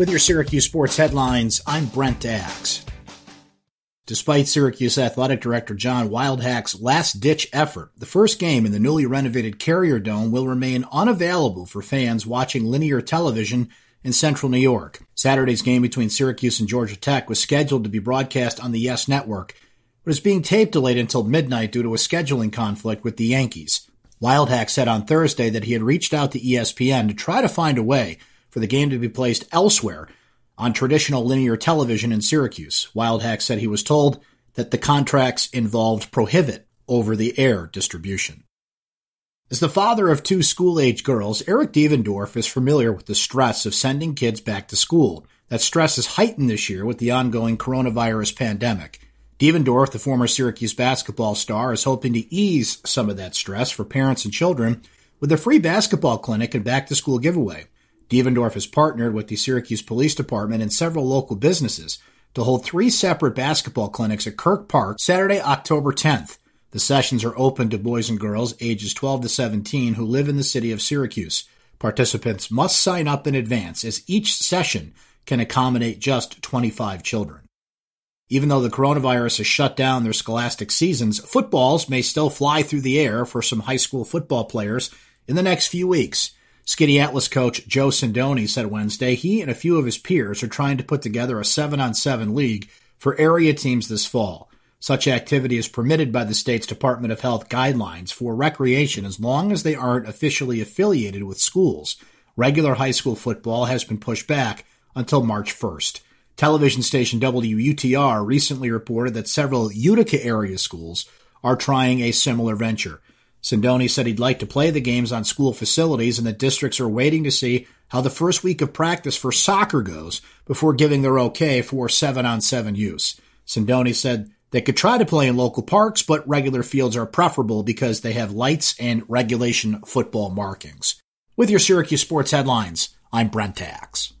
With your Syracuse sports headlines, I'm Brent Axe. Despite Syracuse athletic director John Wildhack's last ditch effort, the first game in the newly renovated Carrier Dome will remain unavailable for fans watching linear television in central New York. Saturday's game between Syracuse and Georgia Tech was scheduled to be broadcast on the Yes Network, but is being tape delayed until midnight due to a scheduling conflict with the Yankees. Wildhack said on Thursday that he had reached out to ESPN to try to find a way for the game to be placed elsewhere on traditional linear television in Syracuse. Wildhack said he was told that the contracts involved prohibit over the air distribution. As the father of two school age girls, Eric Devendorf is familiar with the stress of sending kids back to school. That stress is heightened this year with the ongoing coronavirus pandemic. Devendorf, the former Syracuse basketball star, is hoping to ease some of that stress for parents and children with a free basketball clinic and back to school giveaway. Devendorf has partnered with the Syracuse Police Department and several local businesses to hold three separate basketball clinics at Kirk Park Saturday, October 10th. The sessions are open to boys and girls ages 12 to 17 who live in the city of Syracuse. Participants must sign up in advance as each session can accommodate just 25 children. Even though the coronavirus has shut down their scholastic seasons, footballs may still fly through the air for some high school football players in the next few weeks. Skaneateles coach Joe Sindoni said Wednesday he and a few of his peers are trying to put together a 7 on 7 league for area teams this fall. Such activity is permitted by the state's Department of Health guidelines for recreation as long as they aren't officially affiliated with schools. Regular high school football has been pushed back until March 1st. Television station WUTR recently reported that several Utica area schools are trying a similar venture. Sindoni said he'd like to play the games on school facilities and that districts are waiting to see how the first week of practice for soccer goes before giving their okay for 7 on 7 use. Sindoni said they could try to play in local parks, but regular fields are preferable because they have lights and regulation football markings. With your Syracuse sports headlines, I'm Brent Axe.